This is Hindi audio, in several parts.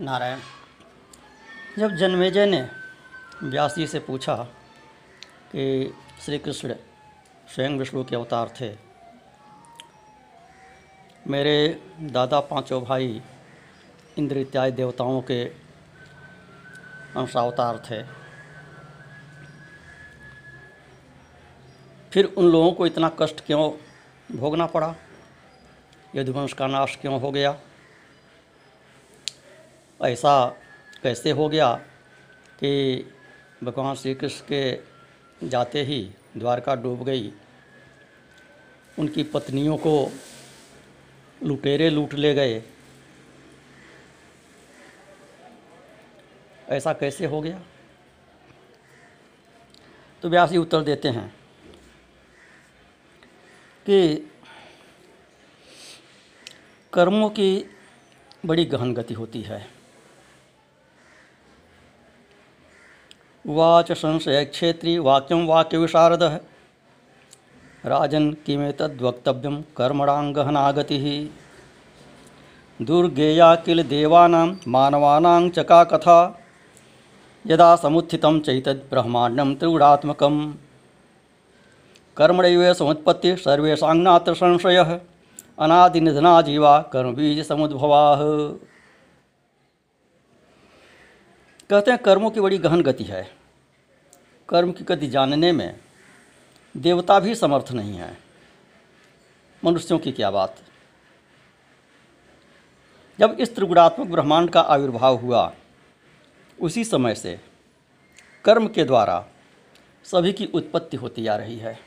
नारायण, जब जन्मेजय ने व्यास जी से पूछा कि श्री कृष्ण स्वयं विष्णु के अवतार थे, मेरे दादा पाँचों भाई इंद्र इत्यादि देवताओं के अंशावतार थे। फिर उन लोगों को इतना कष्ट क्यों भोगना पड़ा? यदुवंश का नाश क्यों हो गया? ऐसा कैसे हो गया कि भगवान श्री कृष्ण के जाते ही द्वारका डूब गई, उनकी पत्नियों को लुटेरे लूट ले गए। ऐसा कैसे हो गया? तो व्यास जी उत्तर देते हैं कि कर्मों की बड़ी गहन गति होती है। उवाच संशय क्षेत्री वाक्यम वाक्य विशारद राजन किमेतद्वक्तव्यम कर्मणां गहना गति दुर्गेया किल देवानां मानवानां च का कथा? यदा समुत्थितं चैतद् ब्रह्माण्डं त्रिगुणात्मकं कर्मणैव समुत्पत्ति, सर्वेषां नात्र संशयः। अनादिनिधना जीवा कर्मबीज कहते हैं कर्मों की बड़ी गहन गति है। कर्म की गति जानने में देवता भी समर्थ नहीं है। मनुष्यों की क्या बात? जब इस त्रिगुणात्मक ब्रह्मांड का आविर्भाव हुआ, उसी समय से कर्म के द्वारा सभी की उत्पत्ति होती आ रही है।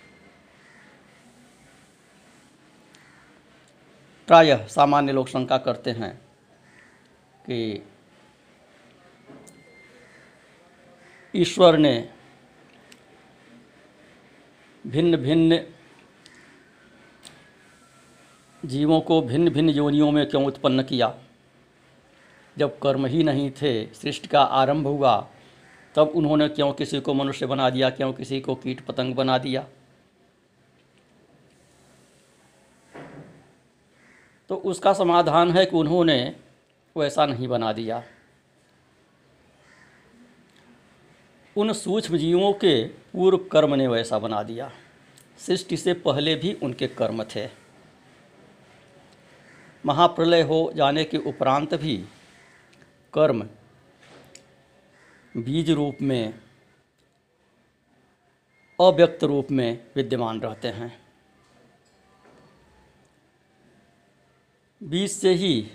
प्रायः सामान्य लोग शंका करते हैं कि ईश्वर ने भिन्न भिन्न जीवों को भिन्न भिन्न योनियों में क्यों उत्पन्न किया? जब कर्म ही नहीं थे, सृष्टि का आरंभ हुआ, तब उन्होंने क्यों किसी को मनुष्य बना दिया, क्यों किसी को कीट पतंग बना दिया? तो उसका समाधान है कि उन्होंने वैसा नहीं बना दिया। उन सूक्ष्म जीवों के पूर्व कर्म ने वैसा बना दिया। सृष्टि से पहले भी उनके कर्म थे। महाप्रलय हो जाने के उपरांत भी कर्म बीज रूप में, अव्यक्त रूप में विद्यमान रहते हैं। बीज से ही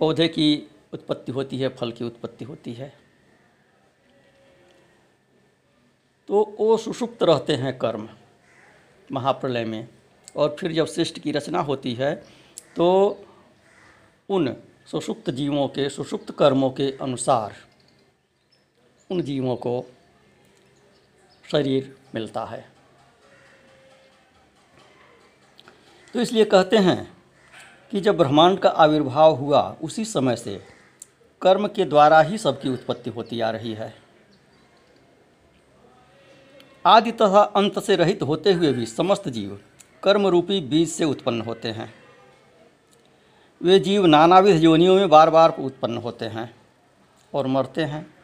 पौधे की उत्पत्ति होती है, फल की उत्पत्ति होती है। तो वो सुषुप्त रहते हैं कर्म, महाप्रलय में। और फिर जब सृष्टि की रचना होती है तो उन सुषुप्त जीवों के, सुषुप्त कर्मों के अनुसार उन जीवों को शरीर मिलता है। तो इसलिए कहते हैं कि जब ब्रह्मांड का आविर्भाव हुआ, उसी समय से कर्म के द्वारा ही सबकी उत्पत्ति होती आ रही है। आदि तथा अंत से रहित होते हुए भी समस्त जीव कर्म रूपी बीज से उत्पन्न होते हैं। वे जीव नानाविध योनियों में बार बार उत्पन्न होते हैं और मरते हैं।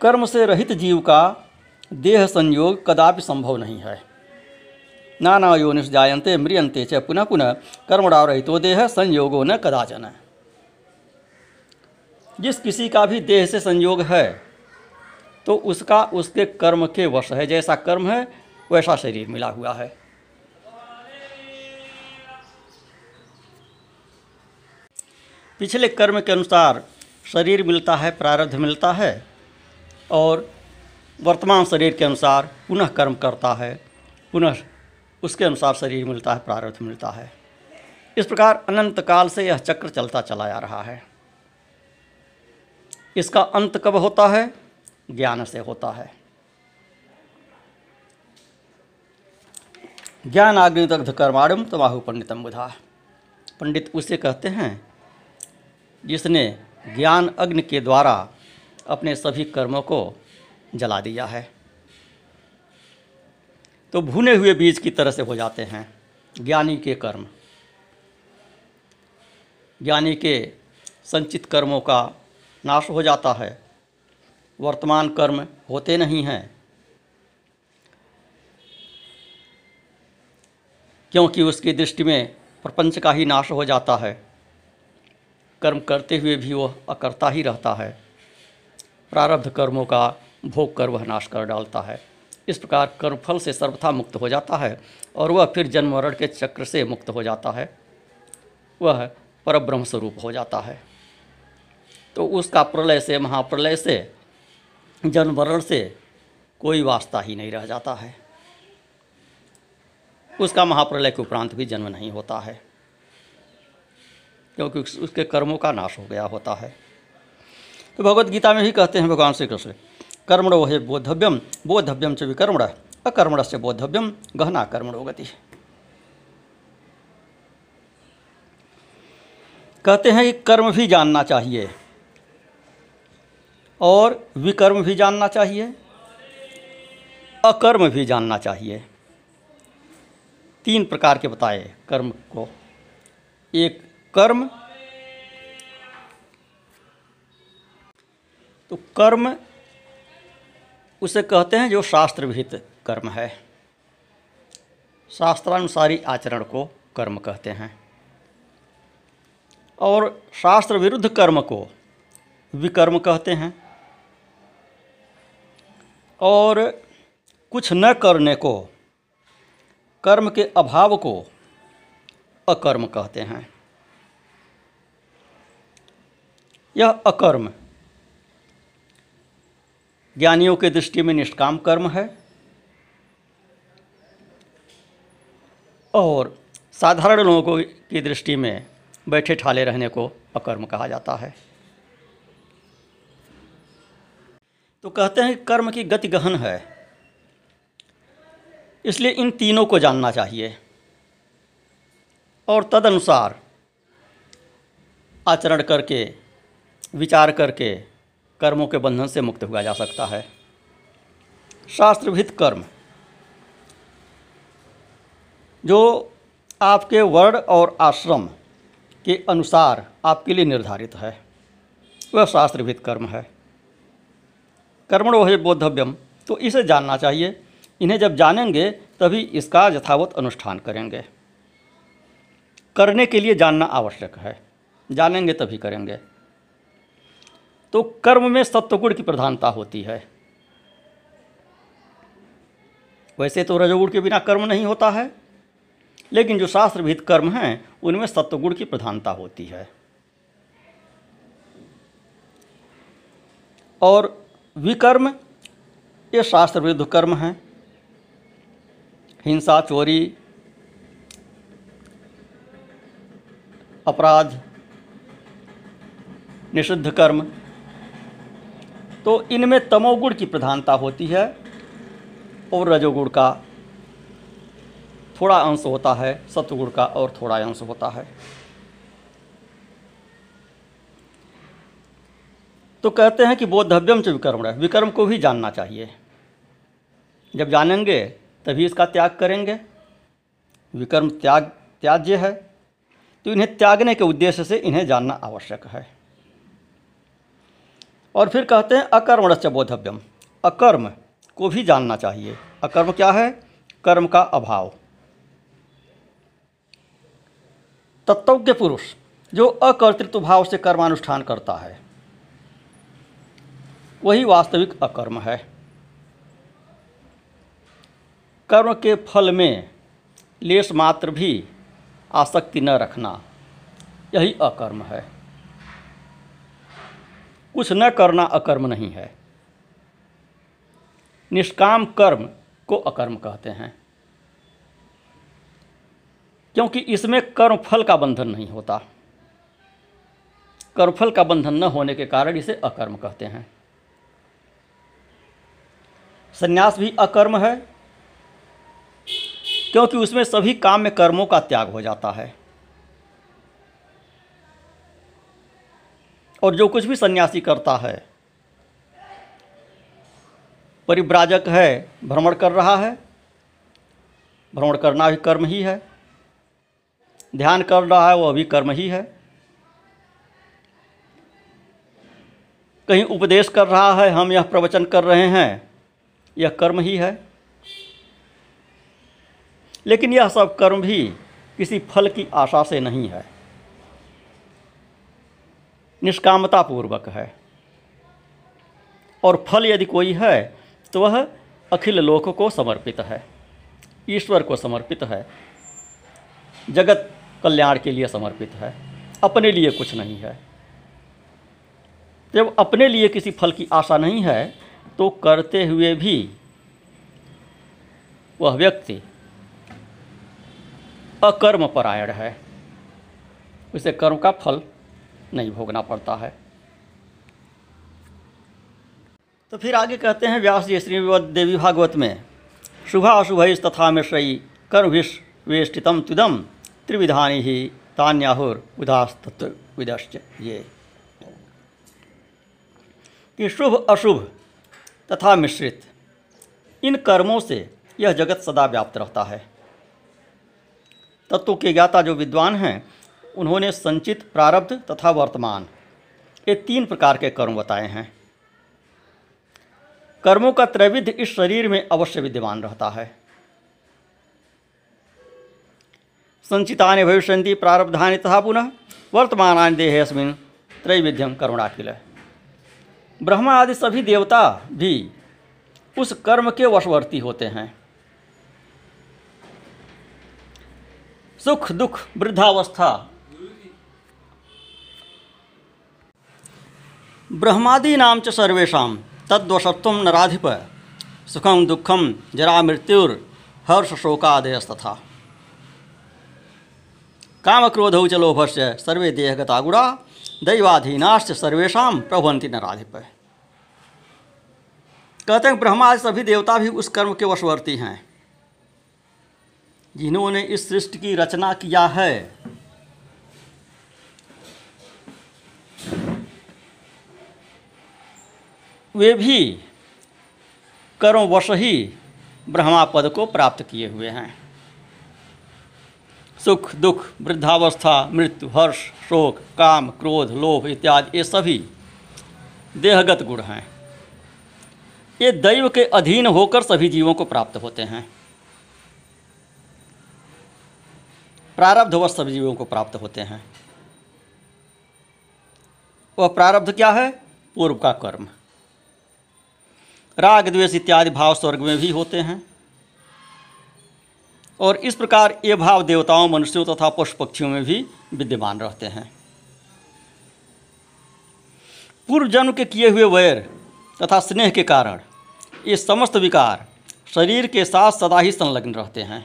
कर्म से रहित जीव का देह संयोग कदापि संभव नहीं है। नाना योनिष जायन्ते म्रियन्ते च पुनः पुनः कर्मणाव रहितो देह संयोगो न कदाचन। जिस किसी का भी देह से संयोग है तो उसका उसके कर्म के वश है, जैसा कर्म है, वैसा शरीर मिला हुआ है। पिछले कर्म के अनुसार शरीर मिलता है, प्रारब्ध मिलता है, और वर्तमान शरीर के अनुसार पुनः कर्म करता है, पुनः उसके अनुसार शरीर मिलता है, प्रारब्ध मिलता है। इस प्रकार अनंत काल से यह चक्र चलता चला जा रहा है। इसका अंत कब होता है? ज्ञान से होता है। ज्ञान आग्नि आग्निदग्ध कर्माणम तमाहु पंडितम बुधा। पंडित उसे कहते हैं, जिसने ज्ञान अग्नि के द्वारा अपने सभी कर्मों को जला दिया है। तो भुने हुए बीज की तरह से हो जाते हैं, ज्ञानी के कर्म। ज्ञानी के संचित कर्मों का नाश हो जाता है वर्तमान कर्म होते नहीं हैं। क्योंकि उसकी दृष्टि में प्रपंच का ही नाश हो जाता है। कर्म करते हुए भी वह अकर्ता ही रहता है। प्रारब्ध कर्मों का भोग कर वह नाश कर डालता है। इस प्रकार कर्मफल से सर्वथा मुक्त हो जाता है और वह फिर जन्म मरण के चक्र से मुक्त हो जाता है। वह परब्रह्म स्वरूप हो जाता है। तो उसका प्रलय से, महाप्रलय से जन्म मरण से कोई वास्ता ही नहीं रह जाता है। उसका महाप्रलय के उपरांत भी जन्म नहीं होता है, क्योंकि उसके कर्मों का नाश हो गया होता है। तो भगवत गीता में ही कहते हैं भगवान श्री कृष्ण कर्मण हे बोधव्यम बोधव्यम च विकर्मण अकर्मण से बोधव्यम, गहना कर्मणो गति। कहते हैं कि कर्म भी जानना चाहिए। और विकर्म भी जानना चाहिए, अकर्म भी जानना चाहिए। तीन प्रकार के बताए कर्म को। एक, कर्म। तो कर्म उसे कहते हैं जो शास्त्र विहित कर्म है। शास्त्रानुसारी आचरण को कर्म कहते हैं। और शास्त्र विरुद्ध कर्म को विकर्म कहते हैं। और कुछ न करने को, कर्म के अभाव को अकर्म कहते हैं। यह अकर्म ज्ञानियों के दृष्टि में निष्काम कर्म है और साधारण लोगों की दृष्टि में बैठे ठाले रहने को अकर्म कहा जाता है। तो कहते हैं कर्म की गति गहन है। इसलिए इन तीनों को जानना चाहिए। और तदनुसार आचरण करके, विचार करके कर्मों के बंधन से मुक्त हुआ जा सकता है। शास्त्रभित कर्म, जो आपके वर्ण और आश्रम के अनुसार आपके लिए निर्धारित है, वह शास्त्रभित कर्म है। कर्मण वह बोधव्यम तो इसे जानना चाहिए। इन्हें जब जानेंगे, तभी इसका यथावत अनुष्ठान करेंगे। करने के लिए जानना आवश्यक है। जानेंगे, तभी करेंगे। तो कर्म में सत्वगुण की प्रधानता होती है। वैसे तो रजोगुण के बिना कर्म नहीं होता है। लेकिन जो शास्त्रविहित कर्म हैं, उनमें सत्वगुण की प्रधानता होती है। और विकर्म, ये शास्त्र विरुद्ध कर्म हैं। हिंसा, चोरी, अपराध, निषिद्ध कर्म। तो इनमें तमोगुण की प्रधानता होती है और रजोगुण का थोड़ा अंश होता है, सत्वगुण का और थोड़ा अंश होता है। तो कहते हैं कि बोधव्यम च विकर्म विकर्म को भी जानना चाहिए। जब जानेंगे, तभी इसका त्याग करेंगे। विकर्म त्याग, त्याज्य है तो इन्हें त्यागने के उद्देश्य से इन्हें जानना आवश्यक है। और फिर कहते हैं अकर्मणश्च बोधव्यम अकर्म को भी जानना चाहिए। अकर्म क्या है? कर्म का अभाव। तत्वज्ञ पुरुष, जो अकर्तृत्व भाव से कर्मानुष्ठान करता है वही वास्तविक अकर्म है। कर्म के फल में लेश मात्र भी आसक्ति न रखना यही अकर्म है। कुछ न करना अकर्म नहीं है। निष्काम कर्म को अकर्म कहते हैं। क्योंकि इसमें कर्मफल का बंधन नहीं होता। कर्मफल का बंधन न होने के कारण इसे अकर्म कहते हैं। संन्यास भी अकर्म है, क्योंकि उसमें सभी काम में कर्मों का त्याग हो जाता है। और जो कुछ भी सन्यासी करता है, परिव्राजक है, भ्रमण कर रहा है। भ्रमण करना भी कर्म ही है। ध्यान कर रहा है वह भी कर्म ही है। कहीं उपदेश कर रहा है, हम यह प्रवचन कर रहे हैं। यह कर्म ही है। लेकिन यह सब कर्म भी किसी फल की आशा से नहीं है। निष्कामता पूर्वक है। और फल यदि कोई है तो वह अखिल लोक को समर्पित है। ईश्वर को समर्पित है। जगत कल्याण के लिए समर्पित है। अपने लिए कुछ नहीं है। जब अपने लिए किसी फल की आशा नहीं है तो करते हुए भी वह व्यक्ति अकर्म परायण है। उसे कर्म का फल नहीं भोगना पड़ता है। तो फिर आगे कहते हैं, व्यास जी श्री देवी भागवत में, शुभा अशुभ तथा मिश्रयी कर्मभिष वेष्टितम तुदम त्रिविधानी ही तान्याहुर उदास तत्व विदश्च ये। कि शुभ अशुभ तथा मिश्रित। इन कर्मों से यह जगत सदा व्याप्त रहता है। तत्व के ज्ञाता जो विद्वान हैं, उन्होंने संचित, प्रारब्ध तथा वर्तमान ये तीन प्रकार के कर्म बताए हैं। कर्मों का त्रैविध्य इस शरीर में अवश्य विद्यमान रहता है। संचिता ने भविष्य प्रारब्धानि तथा पुनः वर्तमान देहेस्मिन त्रैविध्यम करुणाखिल। ब्रह्मा आदि सभी देवता भी उस कर्म के वशवर्ती होते हैं। सुख, दुख, वृद्धावस्था। ब्रह्मादि नाम च सर्वेशा तद्वशत्व नराधिप सुखम दुखम जरा मृत्युर, हर्ष, शोकादयस्तथा। काम क्रोध च लोभस्य सर्वे देहगता गुणा दैवाधीनाश्च सर्वेशा प्रभवंती नराधिप कहते हैं ब्रह्मा सभी देवता भी उस कर्म के वशवर्ती हैं। जिन्होंने इस सृष्टि की रचना किया है। वे भी कर्मवश ही ब्रह्मा पद को प्राप्त किए हुए हैं। सुख, दुख, वृद्धावस्था, मृत्यु, हर्ष, शोक, काम, क्रोध, लोभ इत्यादि, ये सभी देहगत गुण हैं। ये दैव के अधीन होकर सभी जीवों को प्राप्त होते हैं। प्रारब्धवश सभी जीवों को प्राप्त होते हैं। वह प्रारब्ध क्या है? पूर्व का कर्म। राग, द्वेष इत्यादि भाव स्वर्ग में भी होते हैं। और इस प्रकार ये भाव देवताओं, मनुष्यों तथा पशु पक्षियों में भी विद्यमान रहते हैं। पूर्व जन्म के किए हुए वैर तथा स्नेह के कारण ये समस्त विकार शरीर के साथ सदा ही संलग्न रहते हैं।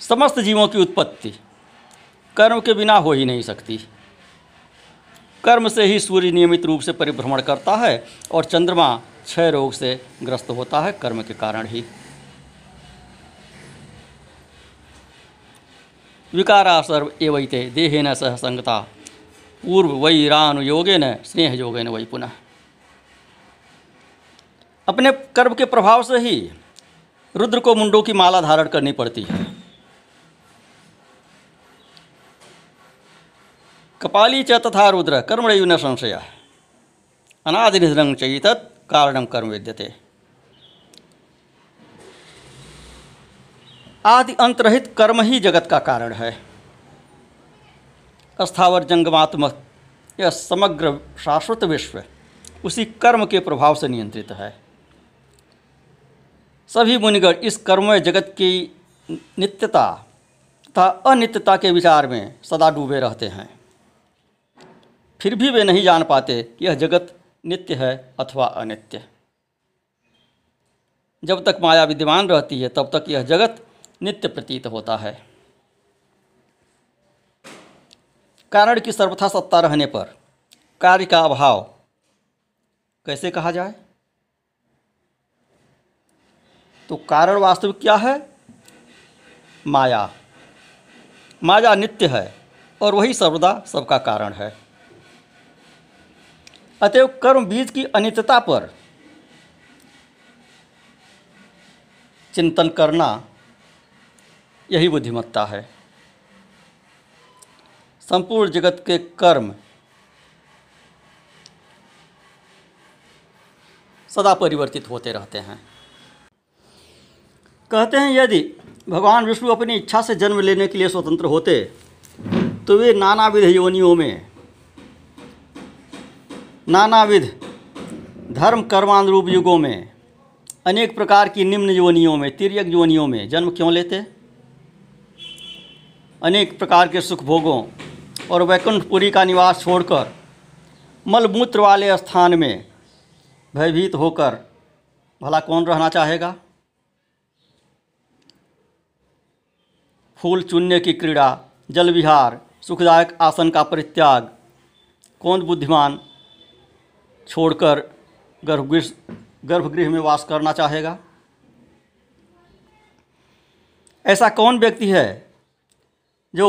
समस्त जीवों की उत्पत्ति कर्म के बिना हो ही नहीं सकती। कर्म से ही सूर्य नियमित रूप से परिभ्रमण करता है और चंद्रमा क्षय रोग से ग्रस्त होता है कर्म के कारण ही। विकारा सर्व एवैते देहे न सह संगता पूर्व वही वैरानुयोगे न स्नेह योगे न वही पुनः। अपने कर्म के प्रभाव से ही रुद्र को मुंडों की माला धारण करनी पड़ती है। कपाली च तथा रुद्र, कर्मणयु न संशय। अनादिनिधनं चैतत् कारणम कर्म विद्यते। आदि अंतरहित कर्म ही जगत का कारण है। अस्थावर जंगमात्मक यह समग्र शाश्वत विश्व उसी कर्म के प्रभाव से नियंत्रित है। सभी मुनिगण इस कर्ममय जगत की नित्यता तथा अनित्यता के विचार में सदा डूबे रहते हैं। फिर भी वे नहीं जान पाते कि यह जगत नित्य है अथवा अनित्य। जब तक माया विद्यमान रहती है, तब तक यह जगत नित्य प्रतीत होता है। कारण की सर्वथा सत्ता रहने पर कार्य का अभाव कैसे कहा जाए? तो कारण वास्तविक क्या है? माया। माया नित्य है और वही सर्वदा सबका कारण है। अतएव कर्म बीज की अनित्यता पर चिंतन करना यही बुद्धिमत्ता है। संपूर्ण जगत के कर्म सदा परिवर्तित होते रहते हैं। कहते हैं, यदि भगवान विष्णु अपनी इच्छा से जन्म लेने के लिए स्वतंत्र होते तो वे नानाविध योनियों में, नानाविध धर्म कर्मानुरूप युगों में, अनेक प्रकार की निम्न योनियों में, तिर्यक योनियों में जन्म क्यों लेते? अनेक प्रकार के सुख भोगों और वैकुंठपुरी का निवास छोड़कर मलमूत्र वाले स्थान में भयभीत होकर भला कौन रहना चाहेगा? फूल चुनने की क्रीड़ा जल विहार सुखदायक आसन का परित्याग, कौन बुद्धिमान छोड़कर गर्भगृह गर्भगृह में वास करना चाहेगा? ऐसा कौन व्यक्ति है जो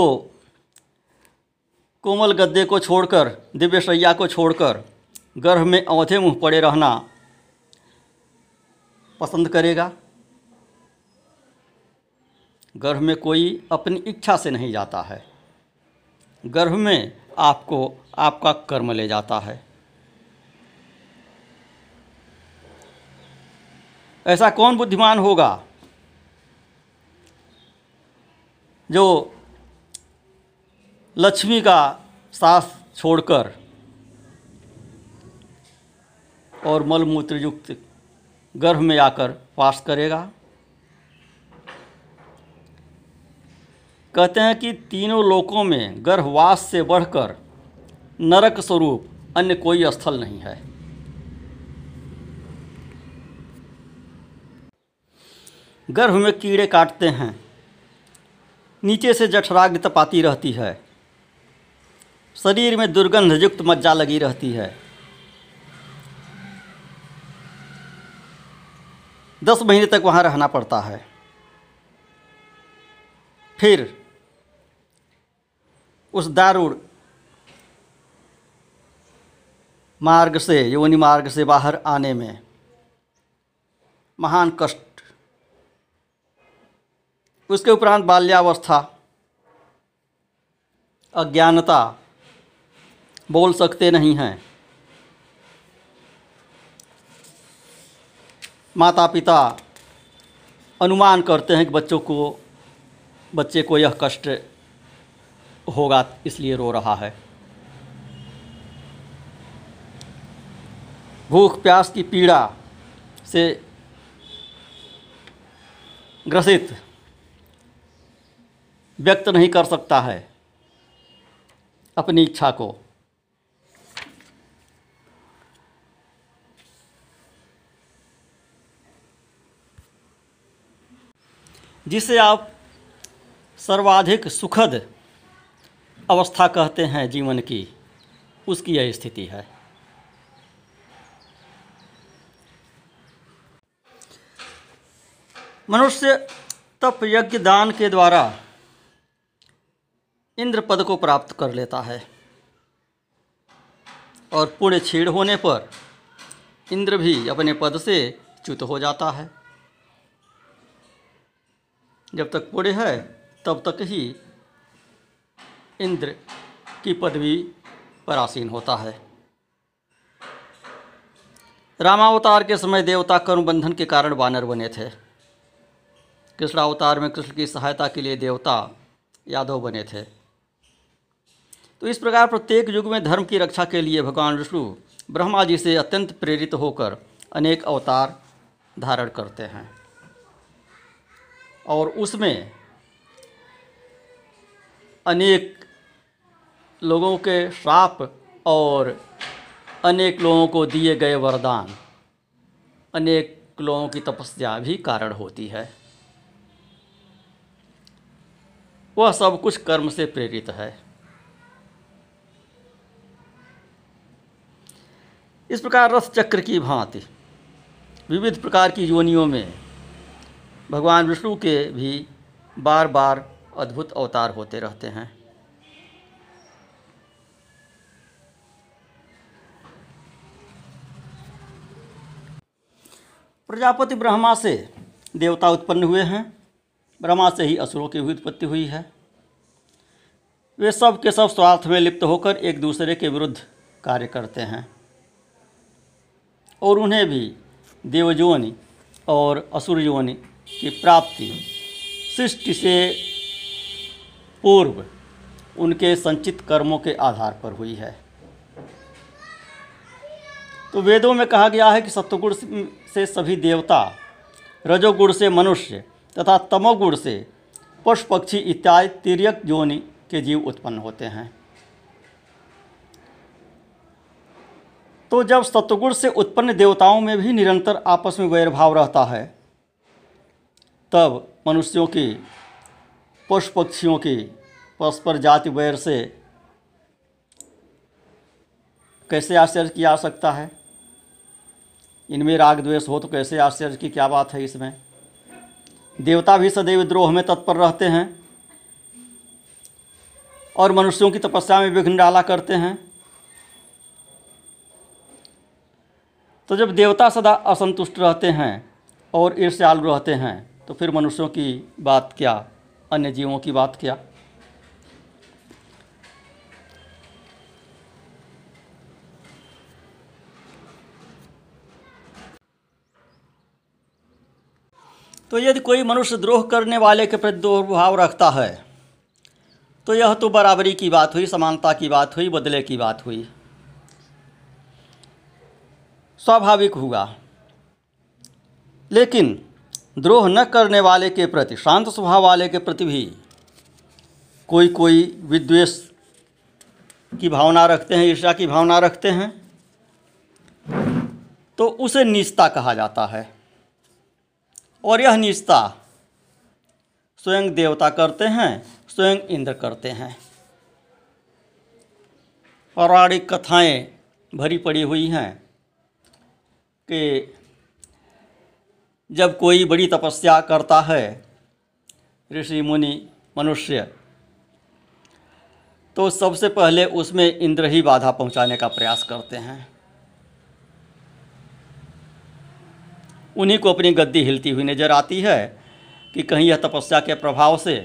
कोमल गद्दे को छोड़कर, दिव्य शैया को छोड़कर, गर्भ में औंधे मुँह पड़े रहना पसंद करेगा। गर्भ में कोई अपनी इच्छा से नहीं जाता है। गर्भ में आपको आपका कर्म ले जाता है। ऐसा कौन बुद्धिमान होगा जो लक्ष्मी का साथ छोड़कर और मलमूत्र युक्त गर्भ में आकर वास करेगा। कहते हैं कि तीनों लोकों में गर्भवास से बढ़कर नरक स्वरूप अन्य कोई स्थल नहीं है। गर्भ में कीड़े काटते हैं, नीचे से जठराग्नि तपाती रहती है। शरीर में दुर्गंध युक्त मज्जा लगी रहती है। दस महीने तक वहाँ रहना पड़ता है। फिर उस दारुण मार्ग से योनि मार्ग से बाहर आने में महान कष्ट। उसके उपरांत बाल्यावस्था, अज्ञानता बोल सकते नहीं हैं। माता पिता अनुमान करते हैं कि बच्चों को, बच्चे को यह कष्ट होगा, इसलिए रो रहा है। भूख, प्यास की पीड़ा से ग्रसित, व्यक्त नहीं कर सकता है अपनी इच्छा को। जिसे आप सर्वाधिक सुखद अवस्था कहते हैं जीवन की, उसकी यह स्थिति है। मनुष्य तप यज्ञ दान के द्वारा इंद्र पद को प्राप्त कर लेता है और पुण्य छीड़ होने पर इंद्र भी अपने पद से च्युत हो जाता है। जब तक पूरे है, तब तक ही इंद्र की पदवी पर आसीन होता है। रामावतार के समय देवता कर्म बंधन के कारण वानर बने थे। कृष्णावतार में कृष्ण की सहायता के लिए देवता यादव बने थे। तो इस प्रकार प्रत्येक युग में धर्म की रक्षा के लिए भगवान विष्णु ब्रह्मा जी से अत्यंत प्रेरित होकर अनेक अवतार धारण करते हैं। और उसमें अनेक लोगों के श्राप और अनेक लोगों को दिए गए वरदान, अनेक लोगों की तपस्या भी कारण होती है। वह सब कुछ कर्म से प्रेरित है। इस प्रकार रथ चक्र की भांति विविध प्रकार की योनियों में भगवान विष्णु के भी बार बार अद्भुत अवतार होते रहते हैं। प्रजापति ब्रह्मा से देवता उत्पन्न हुए हैं। ब्रह्मा से ही असुरों की भी उत्पत्ति हुई है। वे सब के सब स्वार्थ में लिप्त होकर एक दूसरे के विरुद्ध कार्य करते हैं। और उन्हें भी देवयोनि और असुर की प्राप्ति, सृष्टि से पूर्व उनके संचित कर्मों के आधार पर हुई है। तो वेदों में कहा गया है कि सत्वगुण से सभी देवता, रजोगुण से मनुष्य तथा तमोगुण से पशु पक्षी इत्यादि तिरक योनि के जीव उत्पन्न होते हैं। तो जब सत्वगुण से उत्पन्न देवताओं में भी निरंतर आपस में वैरभाव रहता है तब मनुष्यों की पशु पक्षियों की परस्पर जाति वैर से कैसे आश्चर्य किया जा सकता है? इनमें राग द्वेष हो तो कैसे आश्चर्य की क्या बात है इसमें? देवता भी सदैव द्रोह में तत्पर रहते हैं और मनुष्यों की तपस्या में विघ्न डाला करते हैं। तो जब देवता सदा असंतुष्ट रहते हैं और ईर्ष्यालु रहते हैं तो फिर मनुष्यों की बात क्या? अन्य जीवों की बात क्या? तो यदि कोई मनुष्य द्रोह करने वाले के प्रति दुर्भाव रखता है तो यह तो बराबरी की बात हुई, समानता की बात हुई, बदले की बात हुई। स्वाभाविक हुआ। लेकिन द्रोह न करने वाले के प्रति, शांत स्वभाव वाले के प्रति भी कोई कोई विद्वेष की भावना रखते हैं ईर्षा की भावना रखते हैं तो उसे निजता कहा जाता है। और यह निजता स्वयं देवता करते हैं, स्वयं इंद्र करते हैं। पौराणिक कथाएँ भरी पड़ी हुई हैं कि जब कोई बड़ी तपस्या करता है, ऋषि मुनि मनुष्य तो सबसे पहले उसमें इंद्र ही बाधा पहुँचाने का प्रयास करते हैं। उन्हीं को अपनी गद्दी हिलती हुई नज़र आती है कि कहीं यह तपस्या के प्रभाव से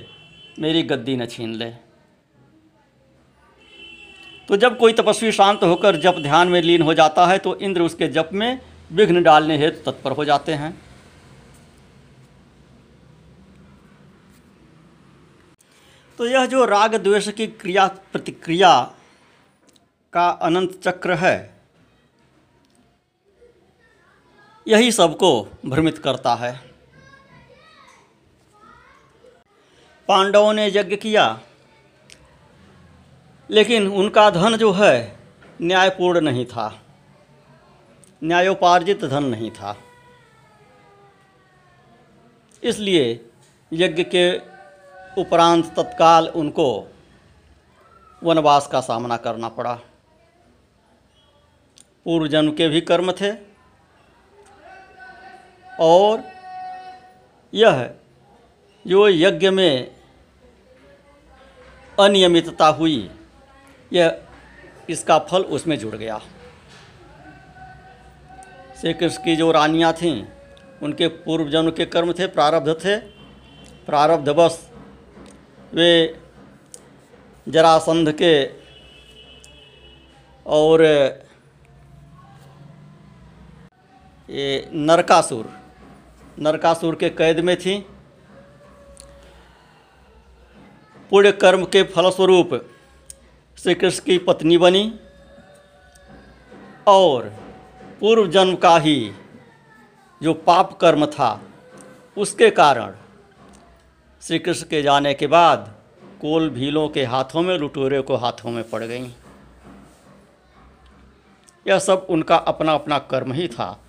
मेरी गद्दी न छीन ले। तो जब कोई तपस्वी शांत होकर जप ध्यान में लीन हो जाता है तो इंद्र उसके जप में विघ्न डालने हेतु तत्पर हो जाते हैं। तो यह जो राग द्वेष की क्रिया प्रतिक्रिया का अनंत चक्र है, यही सबको भ्रमित करता है। पांडवों ने यज्ञ किया, लेकिन उनका धन जो है, न्यायपूर्ण नहीं था, न्यायोपार्जित धन नहीं था। इसलिए यज्ञ के उपरांत तत्काल उनको वनवास का सामना करना पड़ा। पूर्व जन्म के भी कर्म थे और यह जो यज्ञ में अनियमितता हुई, यह इसका फल उसमें जुड़ गया। श्री कृष्ण की जो रानियाँ थीं, उनके पूर्व जन्म के कर्म थे, प्रारब्ध थे। प्रारब्धवश वे जरासंध के और ये नरकासुर नरकासुर के कैद में थी। पुण्य कर्म के फलस्वरूप श्री कृष्ण की पत्नी बनी और पूर्व जन्म का ही जो पाप कर्म था, उसके कारण श्री कृष्ण के जाने के बाद कोल भीलों के हाथों में, लुटोरे को हाथों में पड़ गई। यह सब उनका अपना अपना कर्म ही था,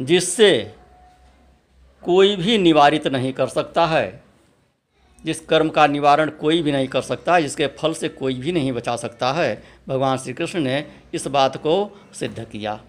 जिससे कोई भी निवारित नहीं कर सकता है। जिस कर्म का निवारण कोई भी नहीं कर सकता, जिसके फल से कोई भी नहीं बचा सकता है, भगवान श्री कृष्ण ने इस बात को सिद्ध किया।